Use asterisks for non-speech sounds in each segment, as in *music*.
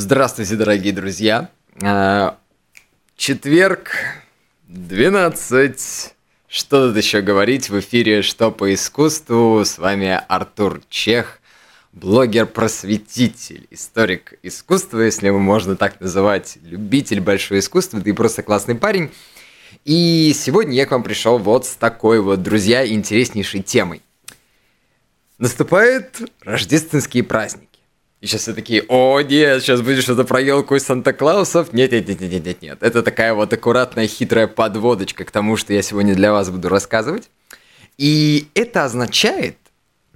Здравствуйте, дорогие друзья. А, четверг, 12. Что тут еще говорить в эфире «Что по искусству?» С вами Артур Чех, блогер-просветитель, историк искусства, если его можно так называть, любитель большого искусства, и просто классный парень. И сегодня я к вам пришел вот с такой вот, друзья, интереснейшей темой. Наступают рождественские праздники. И сейчас все такие, о, нет, сейчас будет что-то про елку из Санта-Клаусов. Нет, нет, нет, нет, нет, нет. Это такая вот аккуратная, хитрая подводочка к тому, что я сегодня для вас буду рассказывать. И это означает,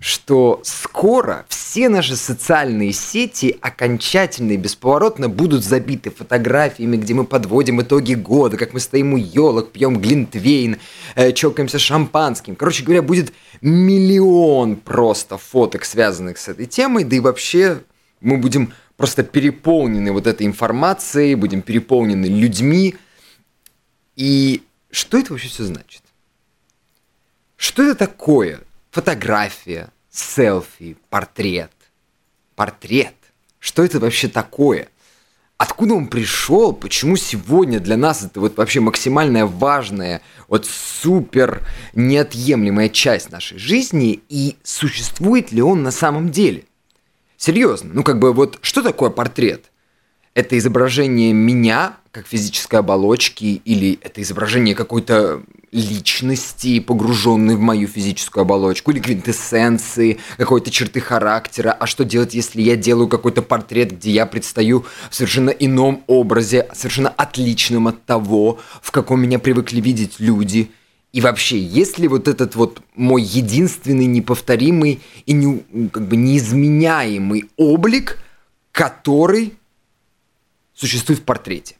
что скоро все наши социальные сети окончательно и бесповоротно будут забиты фотографиями, где мы подводим итоги года, как мы стоим у елок, пьем глинтвейн, э, чокаемся шампанским. Короче говоря, будет миллион просто фоток, связанных с этой темой, да и вообще мы будем просто переполнены вот этой информацией, будем переполнены людьми. И что это вообще все значит? Что это такое? Фотография, селфи, портрет. Портрет. Что это вообще такое? Откуда он пришел? Почему сегодня для нас это вот вообще максимальная важная, вот супер неотъемлемая часть нашей жизни? И существует ли он на самом деле? Серьезно, ну как бы вот что такое портрет? Это изображение меня как физической оболочки или это изображение какой-то личности, погруженной в мою физическую оболочку, или квинтэссенции, какой-то черты характера. А что делать, если я делаю какой-то портрет, где я предстаю в совершенно ином образе, совершенно отличном от того, в каком меня привыкли видеть люди – и вообще, есть ли вот этот вот мой единственный, неповторимый и не, как бы неизменяемый облик, который существует в портрете?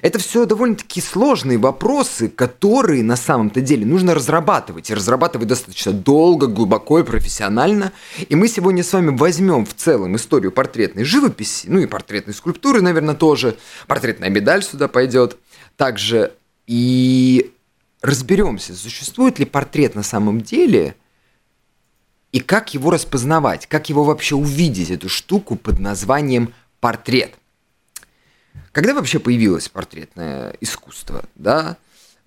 Это все довольно-таки сложные вопросы, которые на самом-то деле нужно разрабатывать. И разрабатывать достаточно долго, глубоко и профессионально. И мы сегодня с вами возьмем в целом историю портретной живописи, ну и портретной скульптуры, наверное, тоже. Портретная медаль сюда пойдет. Также и разберемся, существует ли портрет на самом деле и как его распознавать, как его вообще увидеть, эту штуку под названием портрет. Когда вообще появилось портретное искусство, да?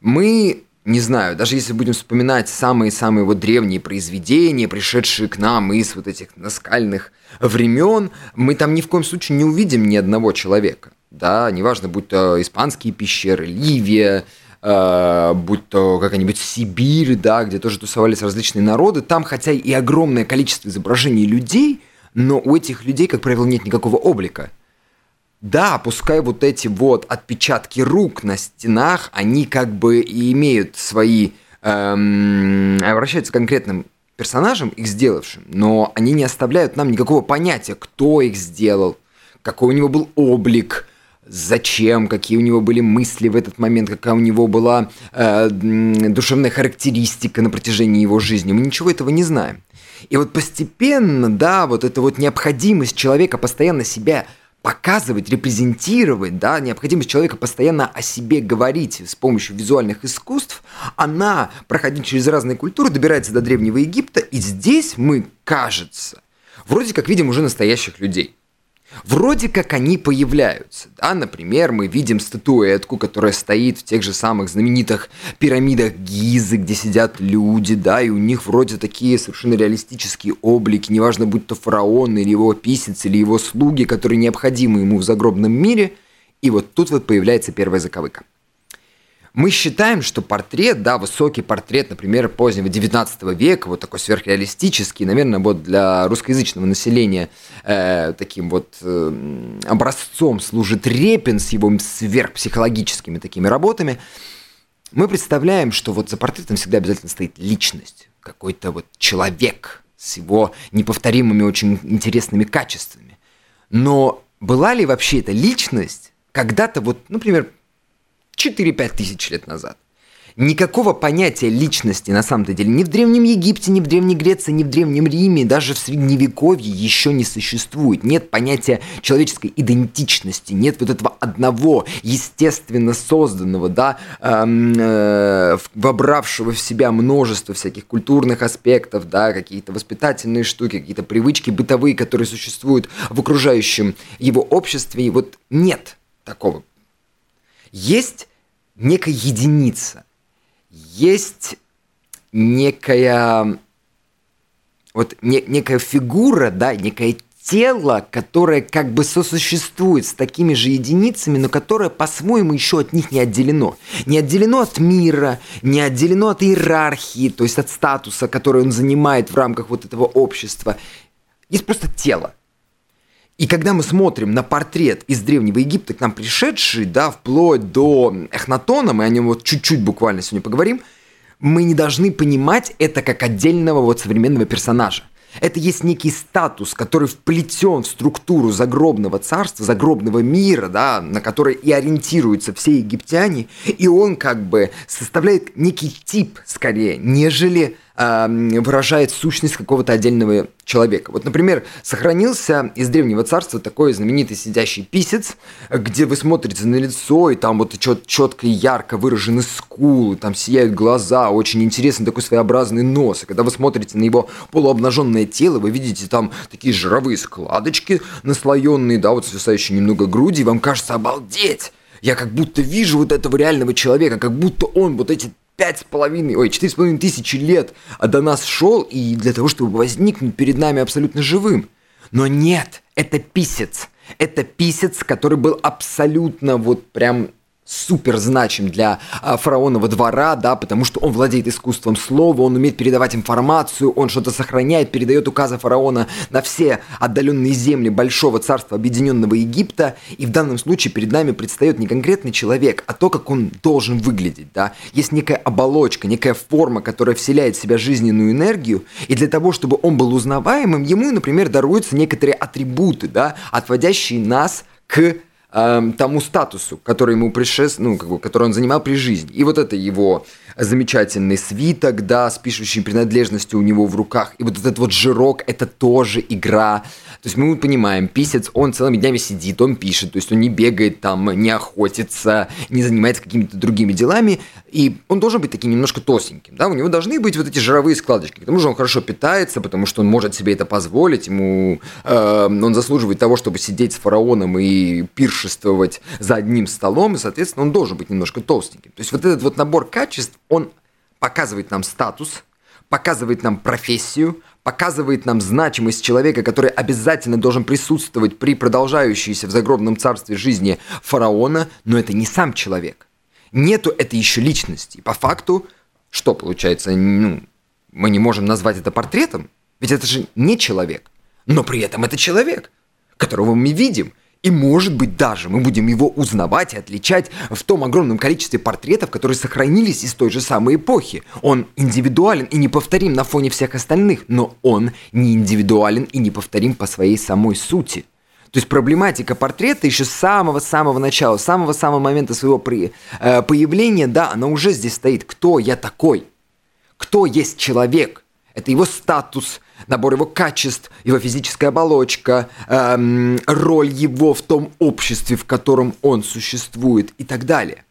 Мы, не знаю, даже если будем вспоминать самые-самые вот древние произведения, пришедшие к нам из вот этих наскальных времен, мы там ни в коем случае не увидим ни одного человека, да, неважно, будь то испанские пещеры, Ливия, э, будь то какая-нибудь Сибирь, да, где тоже тусовались различные народы, там хотя и огромное количество изображений людей, но у этих людей, как правило, нет никакого облика. Да, пускай вот эти вот отпечатки рук на стенах, они как бы и имеют свои, эм, обращаются к конкретным персонажам, их сделавшим, но они не оставляют нам никакого понятия, кто их сделал, какой у него был облик, зачем, какие у него были мысли в этот момент, какая у него была э, душевная характеристика на протяжении его жизни. Мы ничего этого не знаем. И вот постепенно, да, вот эта вот необходимость человека постоянно себя показывать, репрезентировать, да, необходимость человека постоянно о себе говорить с помощью визуальных искусств, она, проходить через разные культуры, добирается до Древнего Египта, и здесь мы, кажется, вроде как видим уже настоящих людей. Вроде как они появляются, да, например, мы видим статуэтку, которая стоит в тех же самых знаменитых пирамидах Гизы, где сидят люди, да, и у них вроде такие совершенно реалистические облики, неважно, будь то фараон или его писец, или его слуги, которые необходимы ему в загробном мире, и вот тут вот появляется первая заковыка – мы считаем, что портрет, да, высокий портрет, например, позднего 19 века, вот такой сверхреалистический, наверное, вот для русскоязычного населения э, таким вот э, образцом служит Репин с его сверхпсихологическими такими работами. Мы представляем, что вот за портретом всегда обязательно стоит личность, какой-то вот человек с его неповторимыми, очень интересными качествами. Но была ли вообще эта личность когда-то вот, например, 4-5 тысяч лет назад. Никакого понятия личности на самом-то деле ни в Древнем Египте, ни в Древней Греции, ни в Древнем Риме, даже в Средневековье еще не существует. Нет понятия человеческой идентичности, нет вот этого одного естественно созданного, да, эм, э, вобравшего в себя множество всяких культурных аспектов, да, какие-то воспитательные штуки, какие-то привычки бытовые, которые существуют в окружающем его обществе. И вот нет такого. Есть некая единица, есть некая вот не, некая фигура, да, некое тело, которое как бы сосуществует с такими же единицами, но которое по-своему еще от них не отделено. Не отделено от мира, не отделено от иерархии, то есть от статуса, который он занимает в рамках вот этого общества. Есть просто тело. И когда мы смотрим на портрет из Древнего Египта, к нам пришедший, да, вплоть до Эхнатона, мы о нем вот чуть-чуть буквально сегодня поговорим, мы не должны понимать это как отдельного вот современного персонажа. Это есть некий статус, который вплетен в структуру загробного царства, загробного мира, да, на который и ориентируются все египтяне, и он как бы составляет некий тип, скорее, нежели выражает сущность какого-то отдельного человека. Вот, например, сохранился из Древнего Царства такой знаменитый сидящий писец, где вы смотрите на лицо, и там вот чет четко и ярко выражены скулы, там сияют глаза, очень интересный такой своеобразный нос. И когда вы смотрите на его полуобнаженное тело, вы видите там такие жировые складочки наслоенные, да, вот свисающие немного груди, и вам кажется, обалдеть! Я как будто вижу вот этого реального человека, как будто он вот эти пять с половиной, ой, четыре с половиной тысячи лет до нас шел, и для того, чтобы возникнуть перед нами абсолютно живым. Но нет, это писец. Это писец, который был абсолютно вот прям супер значим для а, фараонова двора, да, потому что он владеет искусством слова, он умеет передавать информацию, он что-то сохраняет, передает указы фараона на все отдаленные земли большого царства Объединенного Египта, и в данном случае перед нами предстает не конкретный человек, а то, как он должен выглядеть, да. Есть некая оболочка, некая форма, которая вселяет в себя жизненную энергию, и для того, чтобы он был узнаваемым, ему, например, даруются некоторые атрибуты, да, отводящие нас к э, тому статусу, который ему предшеств... ну, как бы, который он занимал при жизни. И вот это его замечательный свиток, да, с пишущей принадлежностью у него в руках. И вот этот вот жирок, это тоже игра. То есть мы понимаем, писец, он целыми днями сидит, он пишет, то есть он не бегает там, не охотится, не занимается какими-то другими делами, и он должен быть таким немножко толстеньким, да, у него должны быть вот эти жировые складочки, к тому же он хорошо питается, потому что он может себе это позволить, ему, э, он заслуживает того, чтобы сидеть с фараоном и пиршествовать за одним столом, и, соответственно, он должен быть немножко толстеньким. То есть вот этот вот набор качеств, он показывает нам статус, показывает нам профессию, показывает нам значимость человека, который обязательно должен присутствовать при продолжающейся в загробном царстве жизни фараона, но это не сам человек. Нету этой еще личности. По факту, что получается, ну, мы не можем назвать это портретом, ведь это же не человек, но при этом это человек, которого мы видим – и может быть даже мы будем его узнавать и отличать в том огромном количестве портретов, которые сохранились из той же самой эпохи. Он индивидуален и неповторим на фоне всех остальных, но он не индивидуален и неповторим по своей самой сути. То есть проблематика портрета еще с самого-самого начала, с самого-самого момента своего при, э, появления, да, она уже здесь стоит. Кто я такой? Кто есть человек? Это его статус, набор его качеств, его физическая оболочка, эм, роль его в том обществе, в котором он существует и так далее.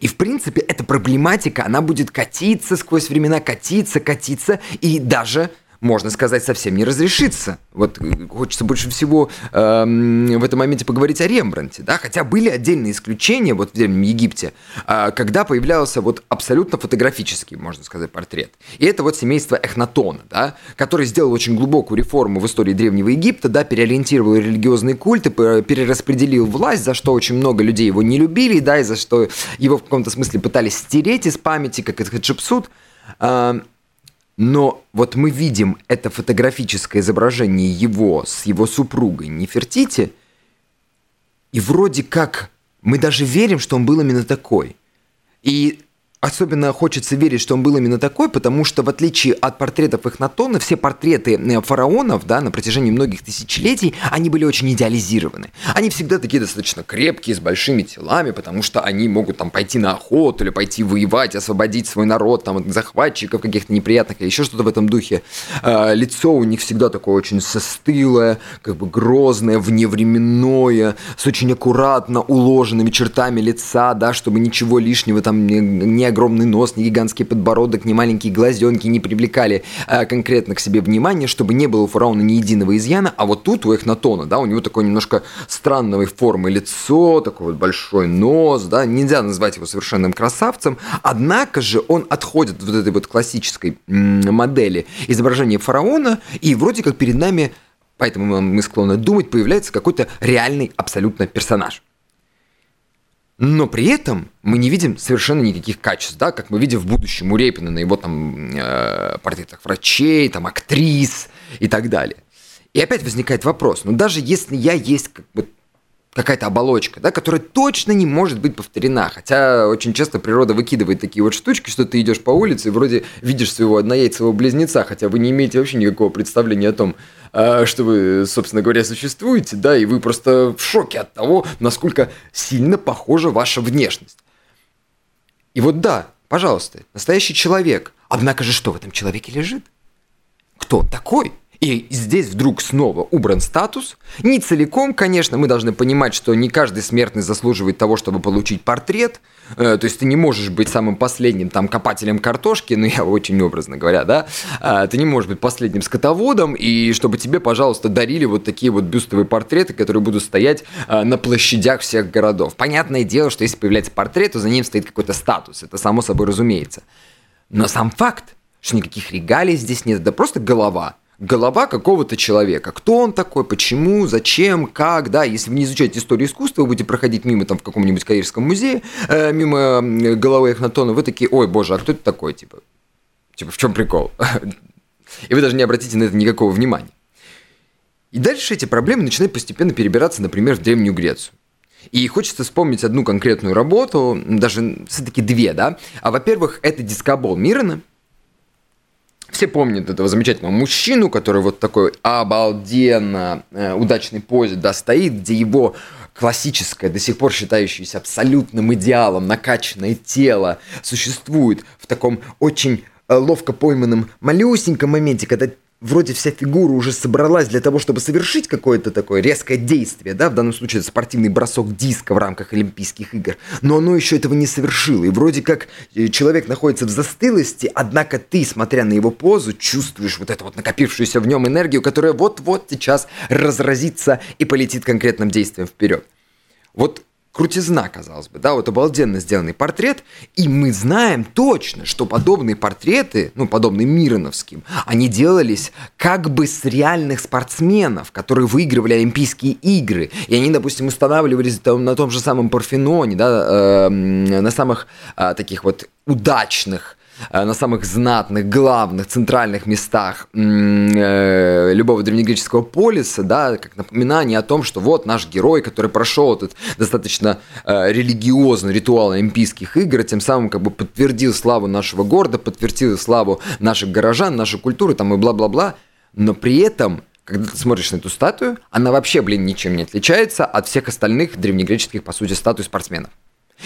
И, в принципе, эта проблематика, она будет катиться сквозь времена, катиться, катиться, и даже можно сказать, совсем не разрешится. Вот э, хочется больше всего э, в этом моменте поговорить о Рембранте, да, хотя были отдельные исключения вот в Древнем Египте, э, когда появлялся вот абсолютно фотографический, можно сказать, портрет. И это вот семейство Эхнатона, да, который сделал очень глубокую реформу в истории Древнего Египта, да, переориентировал религиозные культы, перераспределил власть, за что очень много людей его не любили, да, и за что его в каком-то смысле пытались стереть из памяти, как это Хатшепсут. Э, но вот мы видим это фотографическое изображение его с его супругой Нефертити, и вроде как мы даже верим, что он был именно такой. И особенно хочется верить, что он был именно такой, потому что в отличие от портретов Эхнатона, все портреты э, фараонов, да, на протяжении многих тысячелетий, они были очень идеализированы. Они всегда такие достаточно крепкие, с большими телами, потому что они могут там пойти на охоту или пойти воевать, освободить свой народ там от захватчиков каких-то неприятных или еще что-то в этом духе. Э, лицо у них всегда такое очень состылое, как бы грозное, вневременное, с очень аккуратно уложенными чертами лица, да, чтобы ничего лишнего там не огромный нос, ни гигантский подбородок, ни маленькие глазенки не привлекали а, конкретно к себе внимание, чтобы не было у фараона ни единого изъяна, а вот тут у Эхнатона, да, у него такое немножко странной формы лицо, такой вот большой нос, да, нельзя назвать его совершенным красавцем, однако же он отходит от вот этой вот классической модели изображения фараона, и вроде как перед нами Поэтому мы склонны думать, появляется какой-то реальный абсолютно персонаж. Но при этом мы не видим совершенно никаких качеств, да, как мы видим в будущем у Репина на его там э, портретах врачей, там актрис и так далее. И опять возникает вопрос, ну даже если я есть как бы какая-то оболочка, да, которая точно не может быть повторена. Хотя очень часто природа выкидывает такие вот штучки, что ты идешь по улице и вроде видишь своего однояйцевого близнеца, хотя вы не имеете вообще никакого представления о том, а, что вы, собственно говоря, существуете, да, и вы просто в шоке от того, насколько сильно похожа ваша внешность. И вот да, пожалуйста, настоящий человек. Однако же что в этом человеке лежит? Кто он такой? И здесь вдруг снова убран статус. Не целиком, конечно, мы должны понимать, что не каждый смертный заслуживает того, чтобы получить портрет. Э, то есть ты не можешь быть самым последним там копателем картошки, ну я очень образно говоря, да. А, ты не можешь быть последним скотоводом, и чтобы тебе, пожалуйста, дарили вот такие вот бюстовые портреты, которые будут стоять а, на площадях всех городов. Понятное дело, что если появляется портрет, то за ним стоит какой-то статус. Это само собой разумеется. Но сам факт, что никаких регалий здесь нет, это просто голова – голова какого-то человека. Кто он такой, почему, зачем, как, да, если вы не изучаете историю искусства, вы будете проходить мимо там в каком-нибудь Каирском музее, э, мимо головы Эхнатона, вы такие, ой, боже, а кто это такой, типа, типа, в чем прикол? *laughs* И вы даже не обратите на это никакого внимания. И дальше эти проблемы начинают постепенно перебираться, например, в Древнюю Грецию. И хочется вспомнить одну конкретную работу, даже все-таки две, да. А во-первых, это дискобол Мирона – все помнят этого замечательного мужчину, который вот такой обалденно э, удачной позе, да, стоит, где его классическое, до сих пор считающееся абсолютным идеалом накачанное тело существует в таком очень э, ловко пойманном малюсеньком моменте, когда вроде вся фигура уже собралась для того, чтобы совершить какое-то такое резкое действие, да, в данном случае это спортивный бросок диска в рамках Олимпийских игр, но оно еще этого не совершило, и вроде как э, человек находится в застылости, однако ты, смотря на его позу, чувствуешь вот эту вот накопившуюся в нем энергию, которая вот-вот сейчас разразится и полетит конкретным действием вперед. Вот крутизна, казалось бы, да, вот обалденно сделанный портрет, и мы знаем точно, что подобные портреты, ну, подобные Мироновским, они делались как бы с реальных спортсменов, которые выигрывали Олимпийские игры, и они, допустим, устанавливались там, на том же самом Парфеноне, да, э, на самых э, таких вот удачных на самых знатных, главных, центральных местах э, любого древнегреческого полиса, да, как напоминание о том, что вот наш герой, который прошел этот достаточно э, религиозный ритуал Олимпийских игр, тем самым как бы подтвердил славу нашего города, подтвердил славу наших горожан, нашей культуры там и бла-бла-бла, но при этом когда ты смотришь на эту статую, она вообще, блин, ничем не отличается от всех остальных древнегреческих, по сути, статуй спортсменов.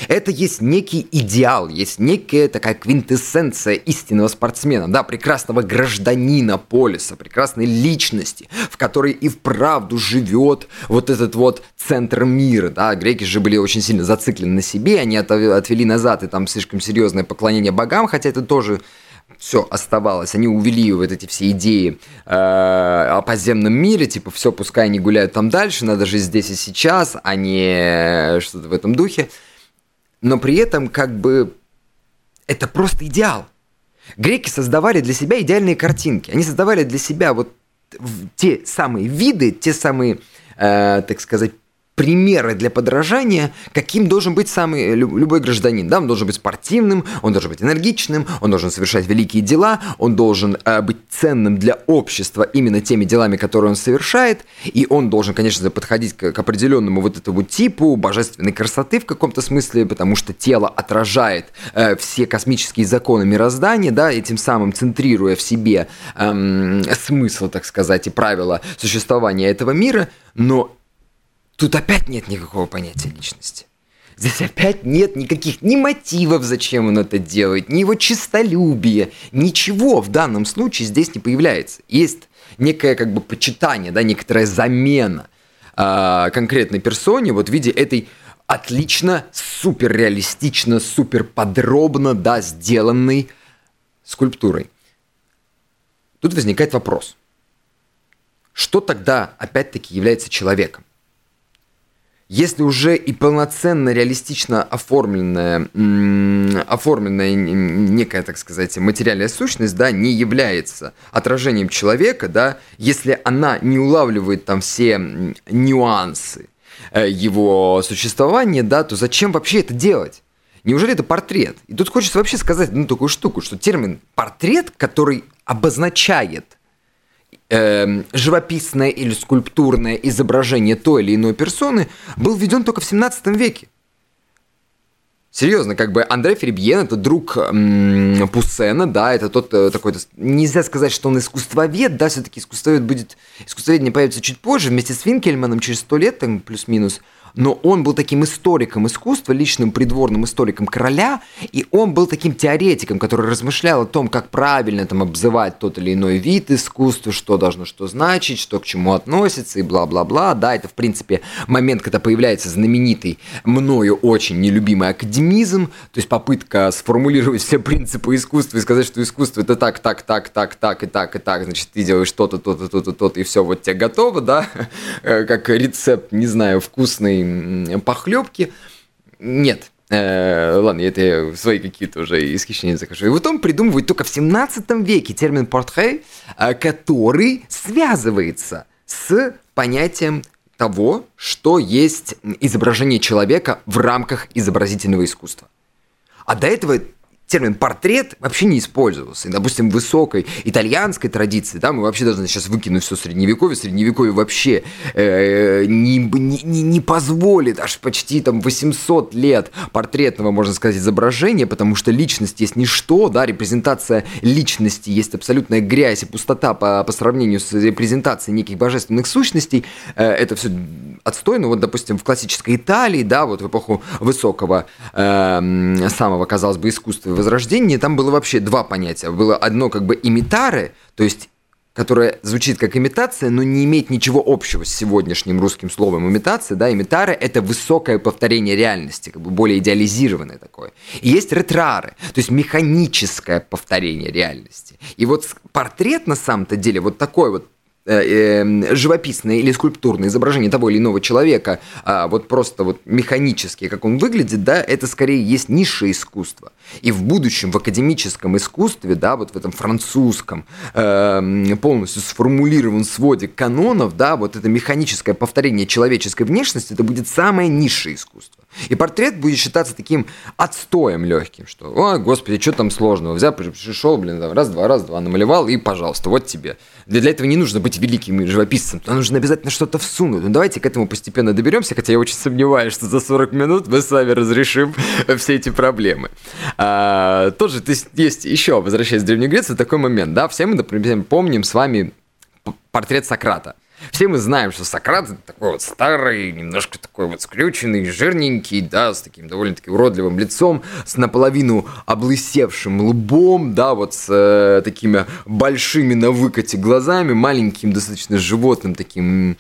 Это есть некий идеал, есть некая такая квинтэссенция истинного спортсмена, да, прекрасного гражданина полиса, прекрасной личности, в которой и вправду живет вот этот вот центр мира, да, греки же были очень сильно зациклены на себе, они отвели назад и там слишком серьезное поклонение богам, хотя это тоже все оставалось. Они увели вот эти все идеи э, о подземном мире, типа, все, пускай они гуляют там дальше, надо жить здесь и сейчас, а не что-то в этом духе но при этом как бы это просто идеал. Греки создавали для себя идеальные картинки. Они создавали для себя вот те самые виды, те самые, э, так сказать, примеры для подражания, каким должен быть самый любой гражданин. Да, он должен быть спортивным, он должен быть энергичным, он должен совершать великие дела, он должен э, быть ценным для общества именно теми делами, которые он совершает, и он должен, конечно же, подходить к, к определенному вот этому типу божественной красоты в каком-то смысле, потому что тело отражает э, все космические законы мироздания, да, и тем самым центрируя в себе э, смысл, так сказать, и правила существования этого мира, но Тут опять нет никакого понятия личности. Здесь опять нет никаких ни мотивов, зачем он это делает, ни его честолюбия, ничего в данном случае здесь не появляется. Есть некое как бы почитание, да, некоторая замена э, конкретной персоне вот в виде этой отлично, супер реалистично, супер подробно, да, сделанной скульптурой. Тут возникает вопрос. Что тогда опять-таки является человеком? Если уже и полноценно реалистично оформленная, оформленная некая, так сказать, материальная сущность, да, не является отражением человека, да, если она не улавливает там все нюансы э, его существования, да, то зачем вообще это делать? Неужели это портрет? И тут хочется вообще сказать ну, такую штуку, что термин портрет, который обозначает э, живописное или скульптурное изображение той или иной персоны был введен только в 17 веке. Серьезно, как бы Андре Феребьен это друг м, Пуссена, да, это тот э, такой, нельзя сказать, что он искусствовед, да, все-таки искусствовед будет, искусствовед не появится чуть позже, вместе с Финкельманом через сто лет, там, плюс-минус, но он был таким историком искусства, личным придворным историком короля, и он был таким теоретиком, который размышлял о том, как правильно там обзывать тот или иной вид искусства, что должно что значить, что к чему относится и бла-бла-бла. Да, это, в принципе, момент, когда появляется знаменитый мною очень нелюбимый академизм, то есть попытка сформулировать все принципы искусства и сказать, что искусство это так, так, так, так, так и так, и так, значит, ты делаешь то-то, то-то, то-то, то-то, и все, вот тебе готово, да, *laughs* как рецепт, не знаю, вкусный похлебки. Нет, Э, ладно, это свои какие-то уже исхищения захожу. И вот он придумывает только в 17 веке термин портрет, э, который связывается с понятием того, что есть изображение человека в рамках изобразительного искусства. А до этого термин портрет вообще не использовался. И, допустим, в высокой итальянской традиции, да, мы вообще должны сейчас выкинуть все средневековье, средневековье вообще э, не, не, не позволит аж почти там 800 лет портретного, можно сказать, изображения, потому что личность есть ничто, да, репрезентация личности есть абсолютная грязь и пустота по, по сравнению с репрезентацией неких божественных сущностей, э, это все отстойно. Вот, допустим, в классической Италии, да, вот в эпоху высокого, э, самого, казалось бы, искусства Возрождении там было вообще два понятия. Было одно как бы имитары, то есть которое звучит как имитация, но не имеет ничего общего с сегодняшним русским словом имитация, да, имитары – это высокое повторение реальности, как бы более идеализированное такое. И есть ретрары, то есть механическое повторение реальности. И вот портрет на самом-то деле, вот такой вот Э, э, живописное или скульптурное изображение того или иного человека, а вот просто вот механически, как он выглядит, да, это скорее есть низшее искусство. И в будущем в академическом искусстве, да, вот в этом французском э, полностью сформулирован своде канонов, да, вот это механическое повторение человеческой внешности, это будет самое низшее искусство. И портрет будет считаться таким отстоем легким, что, о, господи, что там сложного, взял, пришел, блин, раз-два, раз-два, намалевал, и, пожалуйста, вот тебе. Для, для этого не нужно быть великим живописцем, туда нужно обязательно что-то всунуть. Ну, давайте к этому постепенно доберемся, хотя я очень сомневаюсь, что за 40 минут мы с вами разрешим *laughs* все эти проблемы. А, тоже есть еще, возвращаясь в Древнюю Грецию, такой момент, да, все мы, например, помним с вами портрет Сократа. Все мы знаем, что Сократ такой вот старый, немножко такой вот скрюченный, жирненький, да, с таким довольно-таки уродливым лицом, с наполовину облысевшим лбом, да, вот с э, такими большими на выкате глазами, маленьким достаточно животным таким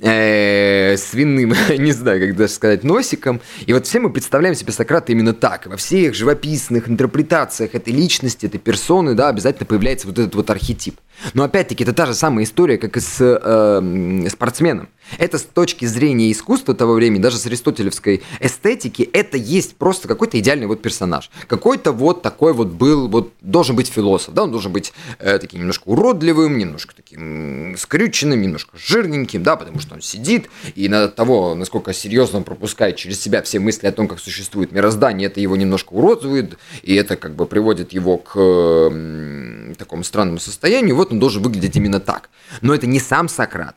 э, свиным, *laughs* не знаю, как даже сказать, носиком. И вот все мы представляем себе Сократа именно так. Во всех живописных интерпретациях этой личности, этой персоны, да, обязательно появляется вот этот вот архетип – Но опять-таки это та же самая история, как и с э, спортсменом. Это с точки зрения искусства того времени, даже с аристотелевской эстетики, это есть просто какой-то идеальный вот персонаж. Какой-то вот такой вот был, вот должен быть философ, да, он должен быть э, таким немножко уродливым, немножко таким скрюченным, немножко жирненьким, да, потому что он сидит, и на того, насколько серьезно он пропускает через себя все мысли о том, как существует мироздание, это его немножко уродует, и это как бы приводит его к э, такому странному состоянию, вот он должен выглядеть именно так. Но это не сам Сократ,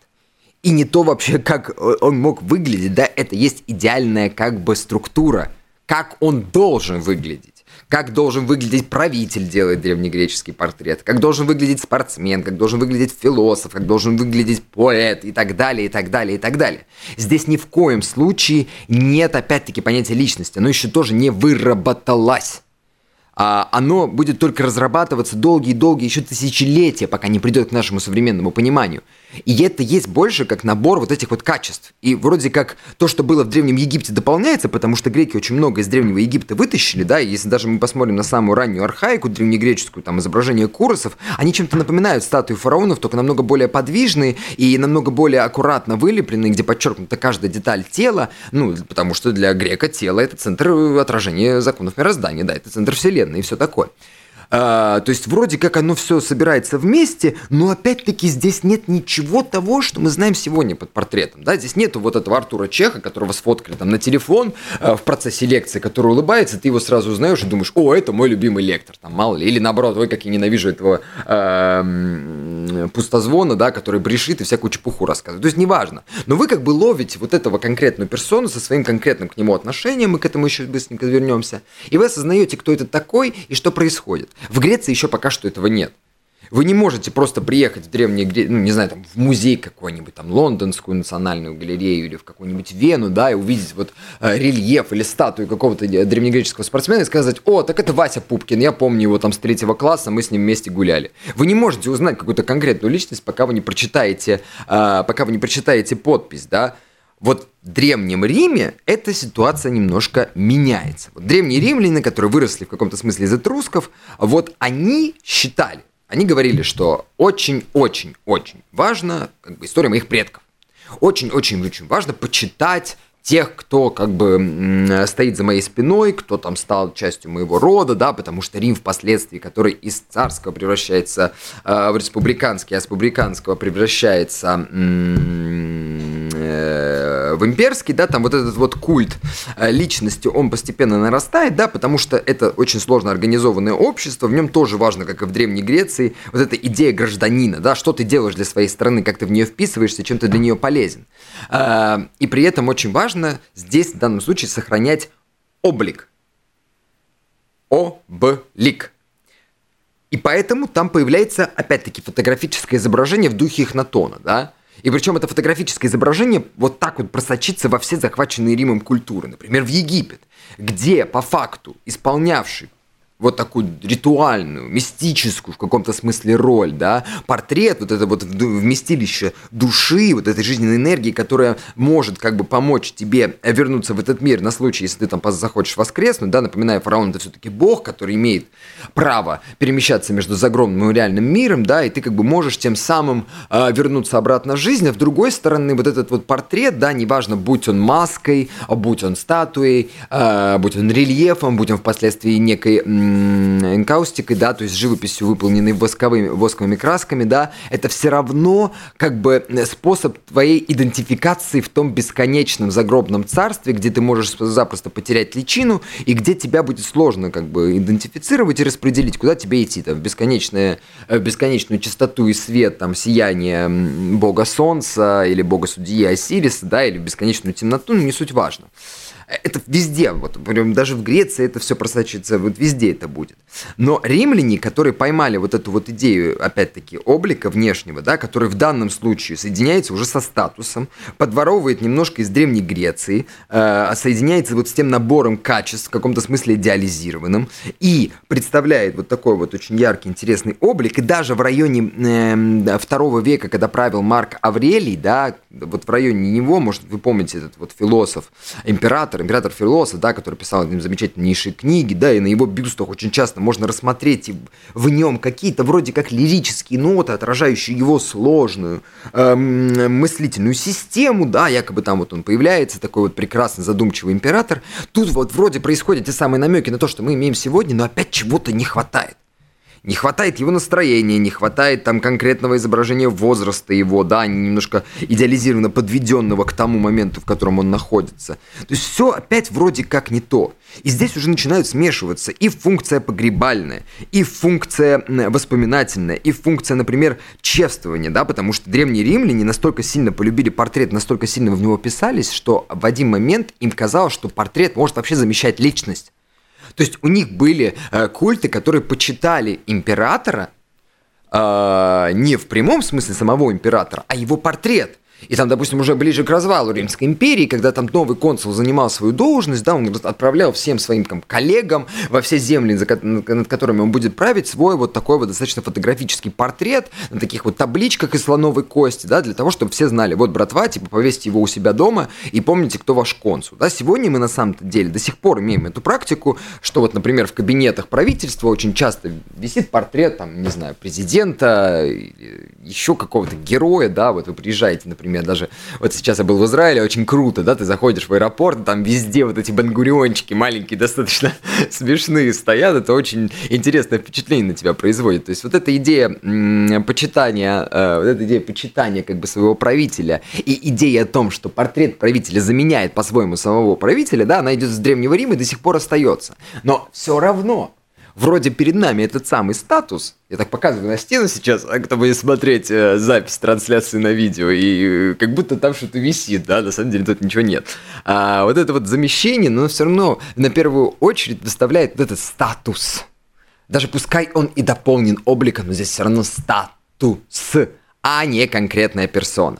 и не то вообще, как он мог выглядеть, да, это есть идеальная как бы структура, как он должен выглядеть. Как должен выглядеть правитель, делает древнегреческий портрет, как должен выглядеть спортсмен, как должен выглядеть философ, как должен выглядеть поэт? И так далее, и так далее, и так далее. Здесь ни в коем случае нет, опять-таки, понятия личности, оно еще тоже не выработалось оно будет только разрабатываться долгие-долгие, еще тысячелетия, пока не придет к нашему современному пониманию. И это есть больше как набор вот этих вот качеств. И вроде как то, что было в Древнем Египте, дополняется, потому что греки очень много из Древнего Египта вытащили, да, и если даже мы посмотрим на самую раннюю архаику древнегреческую, там изображение куросов, они чем-то напоминают статуи фараонов, только намного более подвижные и намного более аккуратно вылепленные, где подчеркнута каждая деталь тела, ну, потому что для грека тело – это центр отражения законов мироздания, да, это центр вселенной и все такое. А, то есть вроде как оно все собирается вместе, но опять-таки здесь нет ничего того, что мы знаем сегодня под портретом. Да? Здесь нету вот этого Артура Чеха, которого сфоткали там на телефон а, в процессе лекции, который улыбается, ты его сразу узнаешь и думаешь, о, это мой любимый лектор, там мало ли. Или наоборот, ой, как я ненавижу этого э, пустозвона, да, который брешит и всякую чепуху рассказывает. То есть неважно. Но вы как бы ловите вот этого конкретную персону со своим конкретным к нему отношением, мы к этому еще быстренько вернемся, и вы осознаете, кто это такой и что происходит. В Греции еще пока что этого нет. Вы не можете просто приехать в древние, ну, не знаю, там, в музей какой-нибудь, там, лондонскую национальную галерею или в какую-нибудь Вену, да, и увидеть вот э, рельеф или статую какого-то древнегреческого спортсмена и сказать, о, так это Вася Пупкин, я помню его там с третьего класса, мы с ним вместе гуляли. Вы не можете узнать какую-то конкретную личность, пока вы не прочитаете, э, пока вы не прочитаете подпись, да, вот в Древнем Риме эта ситуация немножко меняется. Вот древние римляне, которые выросли в каком-то смысле из этрусков, вот они считали, они говорили, что очень-очень-очень важно, как бы история моих предков. Очень-очень-очень важно почитать тех, кто как бы стоит за моей спиной, кто там стал частью моего рода, да, потому что Рим впоследствии, который из царского превращается э, в республиканский, а республиканского превращается э, в имперский, да, там вот этот вот культ э, личности, он постепенно нарастает, да, потому что это очень сложно организованное общество, в нем тоже важно, как и в Древней Греции, вот эта идея гражданина, да, что ты делаешь для своей страны, как ты в нее вписываешься, чем ты для нее полезен. Э, и при этом очень важно здесь в данном случае сохранять облик. Облик. И поэтому там появляется, опять-таки, фотографическое изображение в духе Эхнатона, да? И причем это фотографическое изображение вот так вот просочится во все захваченные Римом культуры. Например, в Египет, где по факту исполнявший вот такую ритуальную, мистическую в каком-то смысле роль, да, портрет, вот это вот вместилище души, вот этой жизненной энергии, которая может как бы помочь тебе вернуться в этот мир на случай, если ты там захочешь воскреснуть, да, напоминаю, фараон это все-таки бог, который имеет право перемещаться между загромным и реальным миром, да, и ты как бы можешь тем самым э, вернуться обратно в жизнь, а с другой стороны вот этот вот портрет, да, неважно, будь он маской, будь он статуей, э, будь он рельефом, будь он впоследствии некой энкаустикой, да, то есть живописью, выполненной восковыми, восковыми красками, да, это все равно как бы способ твоей идентификации в том бесконечном загробном царстве, где ты можешь запросто потерять личину и где тебя будет сложно как бы идентифицировать и распределить, куда тебе идти, там, в, бесконечное, в бесконечную чистоту и свет, там, сияние бога солнца или бога судьи Осириса, да, или в бесконечную темноту, ну, не суть важно. Это везде, вот прям даже в Греции это все просочится, вот везде это будет. Но римляне, которые поймали вот эту вот идею, опять-таки, облика внешнего, да, который в данном случае соединяется уже со статусом, подворовывает немножко из Древней Греции, э, соединяется вот с тем набором качеств, в каком-то смысле идеализированным, и представляет вот такой вот очень яркий, интересный облик, и даже в районе э, второго века, когда правил Марк Аврелий, да, вот в районе него, может, вы помните этот вот философ, император, император Философ, да, который писал замечательнейшие книги, да, и на его бюстах очень часто можно рассмотреть в нем какие-то вроде как лирические ноты, отражающие его сложную эм, мыслительную систему, да, якобы там вот он появляется, такой вот прекрасный задумчивый император. Тут вот вроде происходят те самые намеки на то, что мы имеем сегодня, но опять чего-то не хватает. Не хватает его настроения, не хватает там конкретного изображения возраста его, да, немножко идеализированно подведенного к тому моменту, в котором он находится. То есть все опять вроде как не то. И здесь уже начинают смешиваться и функция погребальная, и функция воспоминательная, и функция, например, чествования, да, потому что древние римляне настолько сильно полюбили портрет, настолько сильно в него писались, что в один момент им казалось, что портрет может вообще замещать личность. То есть у них были э, культы, которые почитали императора э, не в прямом смысле самого императора, а его портрет – и там, допустим, уже ближе к развалу Римской империи, когда там новый консул занимал свою должность, да, он отправлял всем своим там, коллегам во все земли, над которыми он будет править, свой вот такой вот достаточно фотографический портрет на таких вот табличках из слоновой кости, да, для того, чтобы все знали, вот, братва, типа, повесьте его у себя дома и помните, кто ваш консул. Да, сегодня мы на самом деле до сих пор имеем эту практику, что вот, например, в кабинетах правительства очень часто висит портрет, там, не знаю, президента, еще какого-то героя, да, вот вы приезжаете, например, например, даже вот сейчас я был в Израиле, очень круто, да, ты заходишь в аэропорт, там везде вот эти бангуриончики маленькие, *laughs* достаточно смешные стоят, это очень интересное впечатление на тебя производит. То есть вот эта идея почитания, э, вот эта идея почитания как бы своего правителя и идея о том, что портрет правителя заменяет по-своему самого правителя, да, она идет с Древнего Рима и до сих пор остается. Но все равно вроде перед нами этот самый статус, я так показываю на стену сейчас, а кто будет смотреть э, запись трансляции на видео, и э, как будто там что-то висит, да, на самом деле тут ничего нет. А вот это вот замещение, но все равно на первую очередь доставляет вот этот статус. Даже пускай он и дополнен обликом, но здесь все равно статус, а не конкретная персона.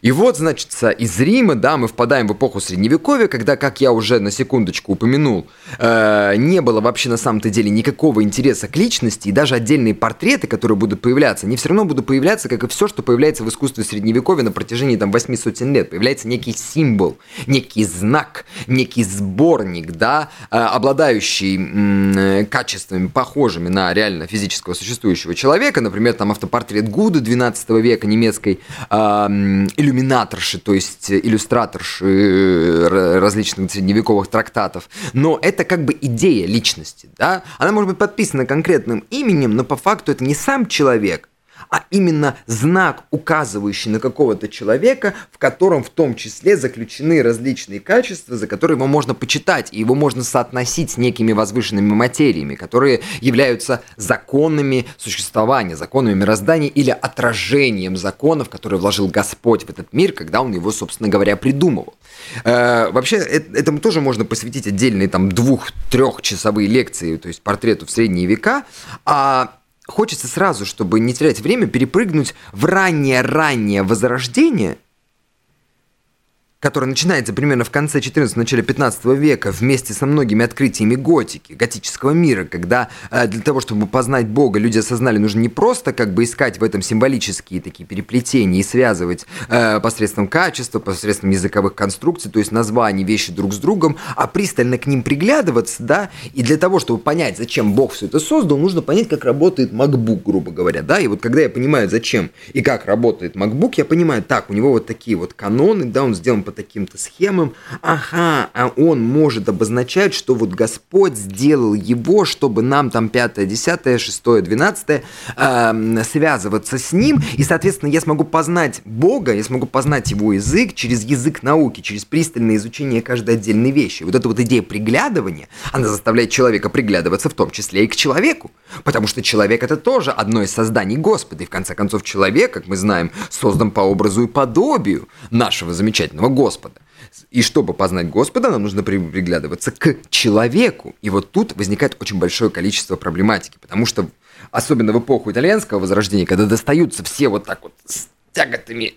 И вот, значит, из Рима, да, мы впадаем в эпоху Средневековья, когда, как я уже на секундочку упомянул, э, не было вообще на самом-то деле никакого интереса к личности, и даже отдельные портреты, которые будут появляться, они все равно будут появляться, как и все, что появляется в искусстве Средневековья на протяжении там восьми сотен лет. Появляется некий символ, некий знак, некий сборник, да, э, обладающий э, качествами, похожими на реально физического существующего человека, например, там автопортрет Гуды 12 века немецкой э, иллюминаторши, то есть иллюстраторши э, различных средневековых трактатов. Но это как бы идея личности, да? Она может быть подписана конкретным именем, но по факту это не сам человек, а именно знак, указывающий на какого-то человека, в котором в том числе заключены различные качества, за которые его можно почитать, и его можно соотносить с некими возвышенными материями, которые являются законами существования, законами мироздания или отражением законов, которые вложил Господь в этот мир, когда он его, собственно говоря, придумывал. Э, вообще, этому тоже можно посвятить отдельные там двух-трехчасовые лекции, то есть портрету в средние века, а хочется сразу, чтобы не терять время, перепрыгнуть в раннее-раннее возрождение – который начинается примерно в конце 14 начале 15 века вместе со многими открытиями готики, готического мира, когда э, для того, чтобы познать Бога, люди осознали, нужно не просто как бы искать в этом символические такие переплетения и связывать э, посредством качества, посредством языковых конструкций, то есть названий вещи друг с другом, а пристально к ним приглядываться, да, и для того, чтобы понять, зачем Бог все это создал, нужно понять, как работает MacBook, грубо говоря, да, и вот когда я понимаю, зачем и как работает MacBook, я понимаю, так, у него вот такие вот каноны, да, он сделан по таким-то схемам. Ага, а он может обозначать, что вот Господь сделал его, чтобы нам там 5, 10, 6, 12 э, связываться с ним. И, соответственно, я смогу познать Бога, я смогу познать его язык через язык науки, через пристальное изучение каждой отдельной вещи. Вот эта вот идея приглядывания, она заставляет человека приглядываться в том числе и к человеку. Потому что человек это тоже одно из созданий Господа. И в конце концов человек, как мы знаем, создан по образу и подобию нашего замечательного Господа. Господа. И чтобы познать Господа, нам нужно приглядываться к человеку. И вот тут возникает очень большое количество проблематики, потому что особенно в эпоху итальянского возрождения, когда достаются все вот так вот с тяготами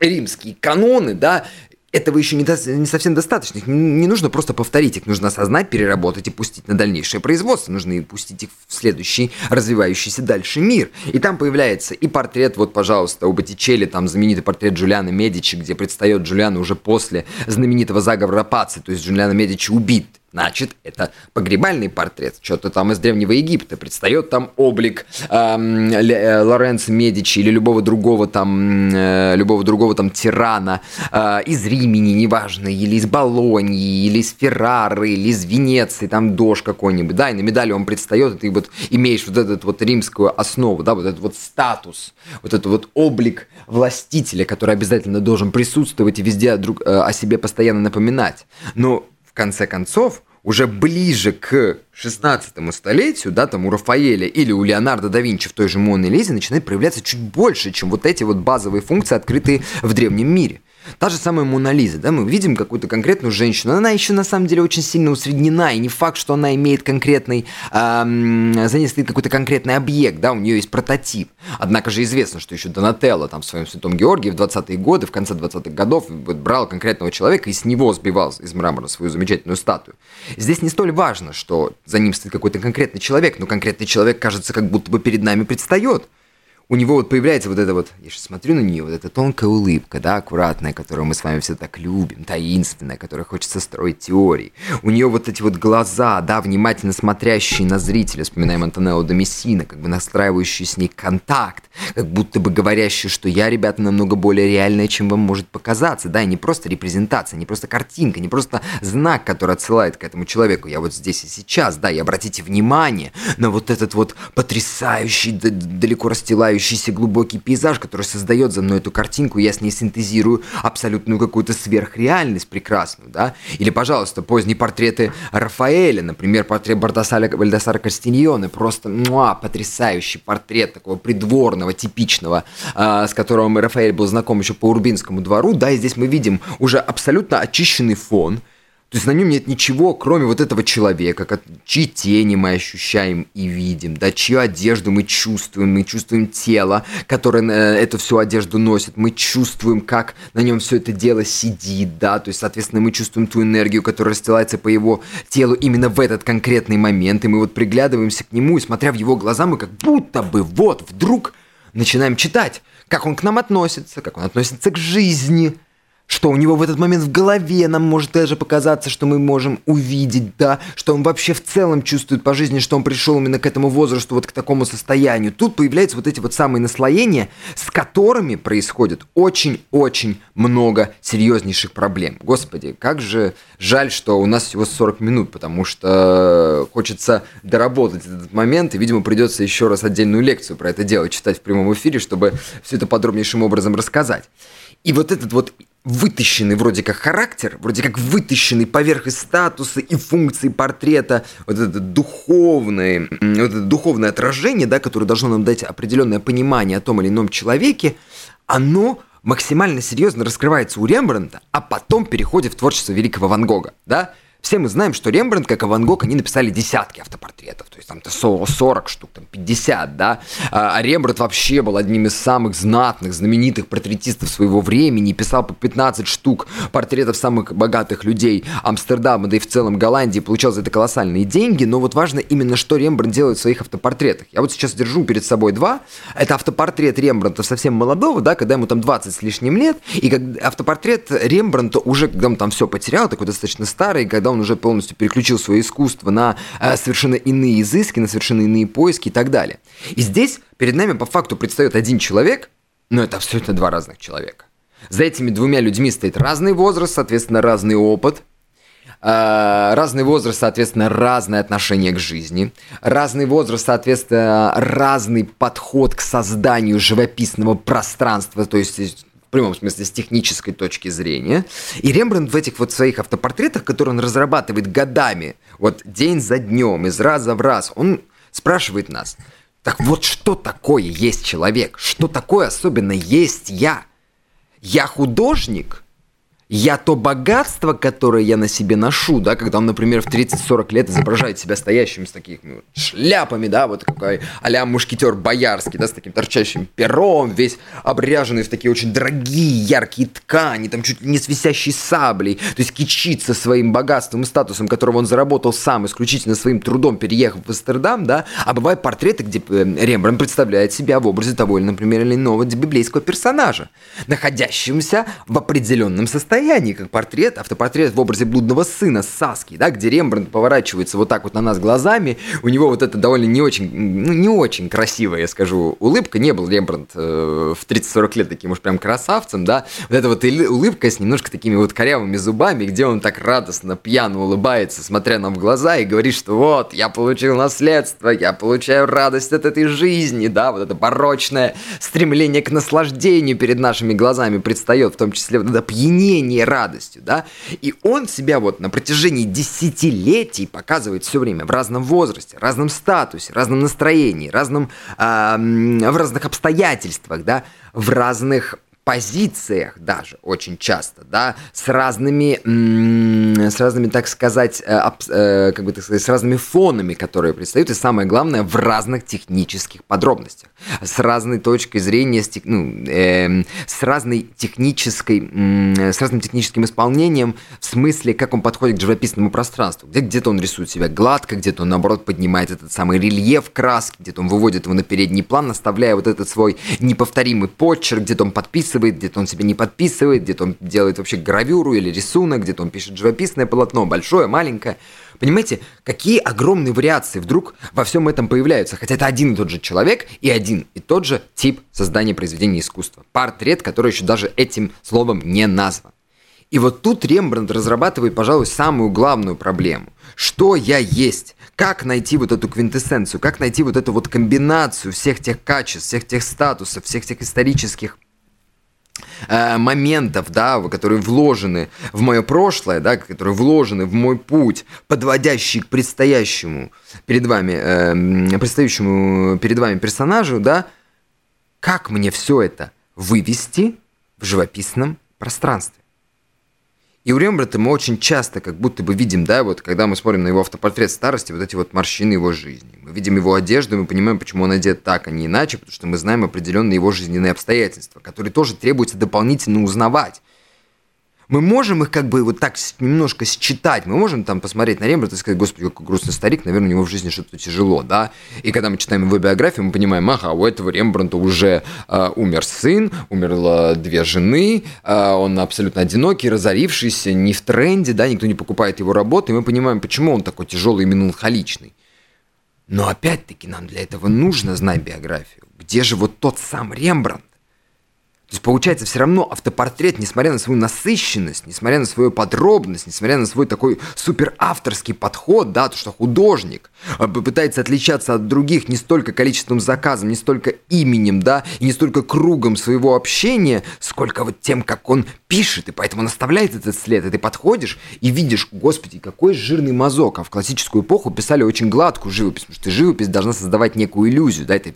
римские каноны, да, этого еще не, до, не совсем достаточно. Их не нужно просто повторить, их нужно осознать, переработать и пустить на дальнейшее производство. Нужно пустить их в следующий развивающийся дальше мир. И там появляется и портрет, вот, пожалуйста, у Боттичелли, там знаменитый портрет Джулиана Медичи, где предстает Джулиана уже после знаменитого заговора Паци, то есть Джулиана Медичи убит Значит, это погребальный портрет, что-то там из Древнего Египта. Предстает там облик эм, э, Лоренцо Медичи или любого другого там, э, любого другого там тирана э, из Римени, неважно, или из Болонии, или из Феррары, или из Венеции, там дождь какой-нибудь, да, и на медали он предстает, и ты вот имеешь вот этот вот римскую основу, да, вот этот вот статус, вот этот вот облик властителя, который обязательно должен присутствовать и везде друг, э, о себе постоянно напоминать. Но в конце концов, уже ближе к 16 столетию, да, там у Рафаэля или у Леонардо да Винчи в той же Моне Лизе начинает проявляться чуть больше, чем вот эти вот базовые функции, открытые в древнем мире. Та же самая Мона да, мы видим какую-то конкретную женщину, она еще на самом деле очень сильно усреднена, и не факт, что она имеет конкретный, эм, за ней стоит какой-то конкретный объект, да, у нее есть прототип. Однако же известно, что еще Донателло там в своем Святом Георгии в 20-е годы, в конце 20-х годов брал конкретного человека и с него сбивал из мрамора свою замечательную статую. Здесь не столь важно, что за ним стоит какой-то конкретный человек, но конкретный человек, кажется, как будто бы перед нами предстает у него вот появляется вот это вот, я сейчас смотрю на нее, вот эта тонкая улыбка, да, аккуратная, которую мы с вами все так любим, таинственная, которая хочется строить теории. У нее вот эти вот глаза, да, внимательно смотрящие на зрителя, вспоминаем Антонелло де Мессина, как бы настраивающие с ней контакт, как будто бы говорящие, что я, ребята, намного более реальная, чем вам может показаться, да, и не просто репрезентация, не просто картинка, не просто знак, который отсылает к этому человеку, я вот здесь и сейчас, да, и обратите внимание на вот этот вот потрясающий, далеко расстилающий расстилающийся глубокий пейзаж, который создает за мной эту картинку, я с ней синтезирую абсолютную какую-то сверхреальность прекрасную, да? Или, пожалуйста, поздние портреты Рафаэля, например, портрет Бардасаля Вальдасара Кастиньоне, просто муа, потрясающий портрет такого придворного, типичного, э, с которым Рафаэль был знаком еще по Урбинскому двору, да, и здесь мы видим уже абсолютно очищенный фон, то есть на нем нет ничего, кроме вот этого человека, чьи тени мы ощущаем и видим, да, чью одежду мы чувствуем, мы чувствуем тело, которое э, эту всю одежду носит, мы чувствуем, как на нем все это дело сидит, да, то есть, соответственно, мы чувствуем ту энергию, которая расстилается по его телу именно в этот конкретный момент, и мы вот приглядываемся к нему, и смотря в его глаза, мы как будто бы вот вдруг начинаем читать, как он к нам относится, как он относится к жизни, что у него в этот момент в голове нам может даже показаться, что мы можем увидеть, да, что он вообще в целом чувствует по жизни, что он пришел именно к этому возрасту, вот к такому состоянию. Тут появляются вот эти вот самые наслоения, с которыми происходит очень-очень много серьезнейших проблем. Господи, как же жаль, что у нас всего 40 минут, потому что хочется доработать этот момент, и, видимо, придется еще раз отдельную лекцию про это дело читать в прямом эфире, чтобы все это подробнейшим образом рассказать. И вот этот вот вытащенный вроде как характер, вроде как вытащенный поверх из статуса и функции портрета, вот это духовное, вот это духовное отражение, да, которое должно нам дать определенное понимание о том или ином человеке, оно максимально серьезно раскрывается у Рембрандта, а потом переходит в творчество великого Ван Гога, да? Все мы знаем, что Рембрандт, как и Ван Гог, они написали десятки автопортретов, то есть там-то 40 штук, там 50, да. А, а Рембрандт вообще был одним из самых знатных, знаменитых портретистов своего времени, писал по 15 штук портретов самых богатых людей Амстердама, да и в целом Голландии, получал за это колоссальные деньги, но вот важно именно, что Рембрандт делает в своих автопортретах. Я вот сейчас держу перед собой два, это автопортрет Рембрандта совсем молодого, да, когда ему там 20 с лишним лет, и как автопортрет Рембрандта уже, когда он там все потерял, такой достаточно старый, когда он уже полностью переключил свое искусство на э, совершенно иные изыски, на совершенно иные поиски и так далее. И здесь перед нами по факту предстает один человек, но это абсолютно два разных человека. За этими двумя людьми стоит разный возраст, соответственно, разный опыт, э, разный возраст, соответственно, разное отношение к жизни, разный возраст, соответственно, разный подход к созданию живописного пространства, то есть прямом смысле с технической точки зрения. И Рембрандт в этих вот своих автопортретах, которые он разрабатывает годами, вот день за днем, из раза в раз, он спрашивает нас, так вот что такое есть человек? Что такое особенно есть я? Я художник? Я то богатство, которое я на себе ношу, да, когда он, например, в 30-40 лет изображает себя стоящим с такими ну, шляпами, да, вот какой а-ля мушкетер боярский, да, с таким торчащим пером, весь обряженный в такие очень дорогие яркие ткани, там чуть ли не с висящей саблей, то есть кичится своим богатством и статусом, которого он заработал сам, исключительно своим трудом, переехав в Амстердам, да, а бывают портреты, где э, Рембрандт представляет себя в образе того или, например, или иного библейского персонажа, находящегося в определенном состоянии, состоянии, как портрет, автопортрет в образе блудного сына Саски, да, где Рембрандт поворачивается вот так вот на нас глазами, у него вот это довольно не очень, ну, не очень красивая, я скажу, улыбка, не был Рембрандт э, в 30-40 лет таким уж прям красавцем, да, вот эта вот улыбка с немножко такими вот корявыми зубами, где он так радостно, пьяно улыбается, смотря нам в глаза и говорит, что вот, я получил наследство, я получаю радость от этой жизни, да, вот это порочное стремление к наслаждению перед нашими глазами предстает, в том числе вот это опьянение радостью, да, и он себя вот на протяжении десятилетий показывает все время в разном возрасте, разном статусе, разном настроении, разном, э, в разных обстоятельствах, да, в разных позициях даже очень часто, да, с разными, с разными, так сказать, э, э, как бы так сказать, с разными фонами, которые предстают, и самое главное, в разных технических подробностях, с разной точкой зрения, ну, э, с разной технической, с разным техническим исполнением, в смысле, как он подходит к живописному пространству, где где-то он рисует себя гладко, где-то он, наоборот, поднимает этот самый рельеф краски, где-то он выводит его на передний план, оставляя вот этот свой неповторимый почерк, где-то он подписывает подписывает, где-то он себе не подписывает, где-то он делает вообще гравюру или рисунок, где-то он пишет живописное полотно, большое, маленькое. Понимаете, какие огромные вариации вдруг во всем этом появляются, хотя это один и тот же человек и один и тот же тип создания произведения искусства. Портрет, который еще даже этим словом не назван. И вот тут Рембрандт разрабатывает, пожалуй, самую главную проблему. Что я есть? Как найти вот эту квинтэссенцию? Как найти вот эту вот комбинацию всех тех качеств, всех тех статусов, всех тех исторических моментов, да, которые вложены в мое прошлое, да, которые вложены в мой путь, подводящий к предстоящему перед вами, э, предстоящему перед вами персонажу, да, как мне все это вывести в живописном пространстве? И у Рембрандта мы очень часто как будто бы видим, да, вот когда мы смотрим на его автопортрет старости, вот эти вот морщины его жизни. Мы видим его одежду, мы понимаем, почему он одет так, а не иначе, потому что мы знаем определенные его жизненные обстоятельства, которые тоже требуется дополнительно узнавать мы можем их как бы вот так немножко считать, мы можем там посмотреть на Рембрандта и сказать, господи, какой грустный старик, наверное, у него в жизни что-то тяжело, да, и когда мы читаем его биографию, мы понимаем, ага, у этого Рембрандта уже э, умер сын, умерло две жены, э, он абсолютно одинокий, разорившийся, не в тренде, да, никто не покупает его работы, и мы понимаем, почему он такой тяжелый и меланхоличный. Но опять-таки нам для этого нужно знать биографию. Где же вот тот сам Рембрандт? То есть получается все равно автопортрет, несмотря на свою насыщенность, несмотря на свою подробность, несмотря на свой такой супер авторский подход, да, то что художник а, пытается отличаться от других не столько количеством заказов, не столько именем, да, и не столько кругом своего общения, сколько вот тем, как он пишет, и поэтому он оставляет этот след, и ты подходишь и видишь, господи, какой жирный мазок, а в классическую эпоху писали очень гладкую живопись, потому что живопись должна создавать некую иллюзию, да, это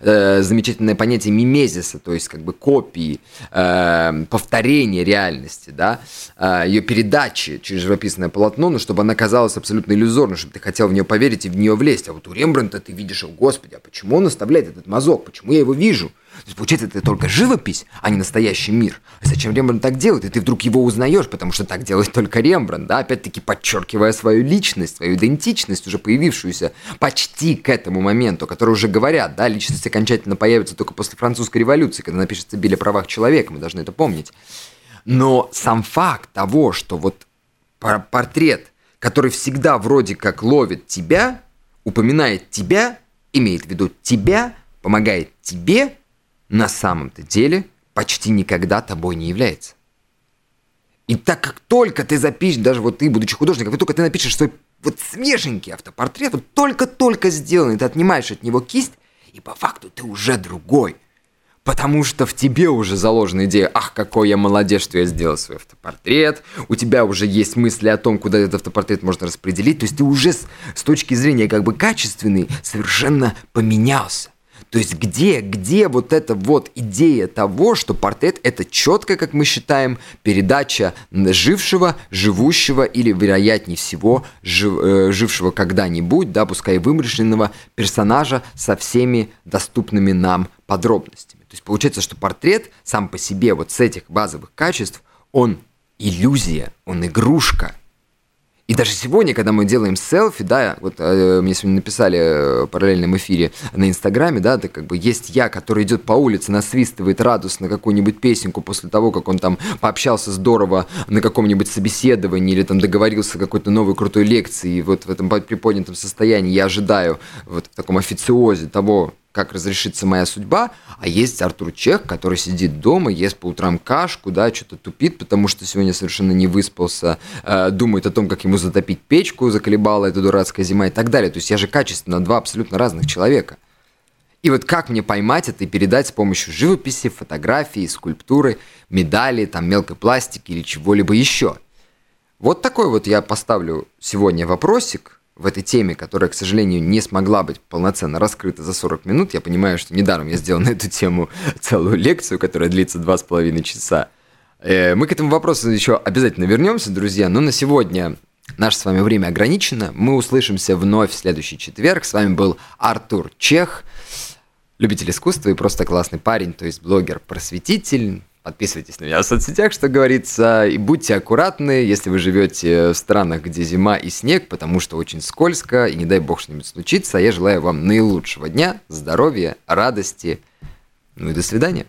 э, замечательное понятие мимезиса, то есть как бы копия копии, э, повторения реальности, да, э, ее передачи через живописное полотно, но чтобы она казалась абсолютно иллюзорной, чтобы ты хотел в нее поверить и в нее влезть. А вот у Рембрандта ты видишь, о господи, а почему он оставляет этот мазок, почему я его вижу? То есть, получается, это только живопись, а не настоящий мир. А зачем Рембрандт так делает? И ты вдруг его узнаешь, потому что так делает только Рембрандт, да, опять-таки подчеркивая свою личность, свою идентичность, уже появившуюся почти к этому моменту, который уже говорят, да, личность окончательно появится только после французской революции, когда напишется Билли о правах человека, мы должны это помнить. Но сам факт того, что вот портрет, который всегда вроде как ловит тебя, упоминает тебя, имеет в виду тебя, помогает тебе, на самом-то деле почти никогда тобой не является. И так как только ты запишешь, даже вот ты, будучи художником, как только ты напишешь свой вот свеженький автопортрет, вот только-только сделанный, ты отнимаешь от него кисть, и по факту ты уже другой. Потому что в тебе уже заложена идея, ах, какой я молодец, что я сделал свой автопортрет, у тебя уже есть мысли о том, куда этот автопортрет можно распределить, то есть ты уже с, с точки зрения как бы качественный совершенно поменялся. То есть где, где вот эта вот идея того, что портрет это четко, как мы считаем, передача жившего, живущего или, вероятнее всего, жив, э, жившего когда-нибудь, да, пускай вымышленного персонажа со всеми доступными нам подробностями. То есть получается, что портрет сам по себе вот с этих базовых качеств, он иллюзия, он игрушка. И даже сегодня, когда мы делаем селфи, да, вот э, мне сегодня написали э, в параллельном эфире на Инстаграме, да, это как бы есть я, который идет по улице, насвистывает радостно какую-нибудь песенку после того, как он там пообщался здорово на каком-нибудь собеседовании или там договорился о какой-то новой крутой лекции, и вот в этом приподнятом состоянии я ожидаю вот в таком официозе того, как разрешится моя судьба, а есть Артур Чех, который сидит дома, ест по утрам кашку, да, что-то тупит, потому что сегодня совершенно не выспался, э, думает о том, как ему затопить печку, заколебала эта дурацкая зима и так далее. То есть я же качественно два абсолютно разных человека. И вот как мне поймать это и передать с помощью живописи, фотографии, скульптуры, медали, там, мелкой пластики или чего-либо еще? Вот такой вот я поставлю сегодня вопросик, в этой теме, которая, к сожалению, не смогла быть полноценно раскрыта за 40 минут. Я понимаю, что недаром я сделал на эту тему *laughs* целую лекцию, которая длится 2,5 часа. Э, мы к этому вопросу еще обязательно вернемся, друзья, но на сегодня наше с вами время ограничено. Мы услышимся вновь в следующий четверг. С вами был Артур Чех, любитель искусства и просто классный парень, то есть блогер-просветитель, Подписывайтесь на меня в соцсетях, что говорится, и будьте аккуратны, если вы живете в странах, где зима и снег, потому что очень скользко, и не дай бог что-нибудь случится. А я желаю вам наилучшего дня, здоровья, радости, ну и до свидания.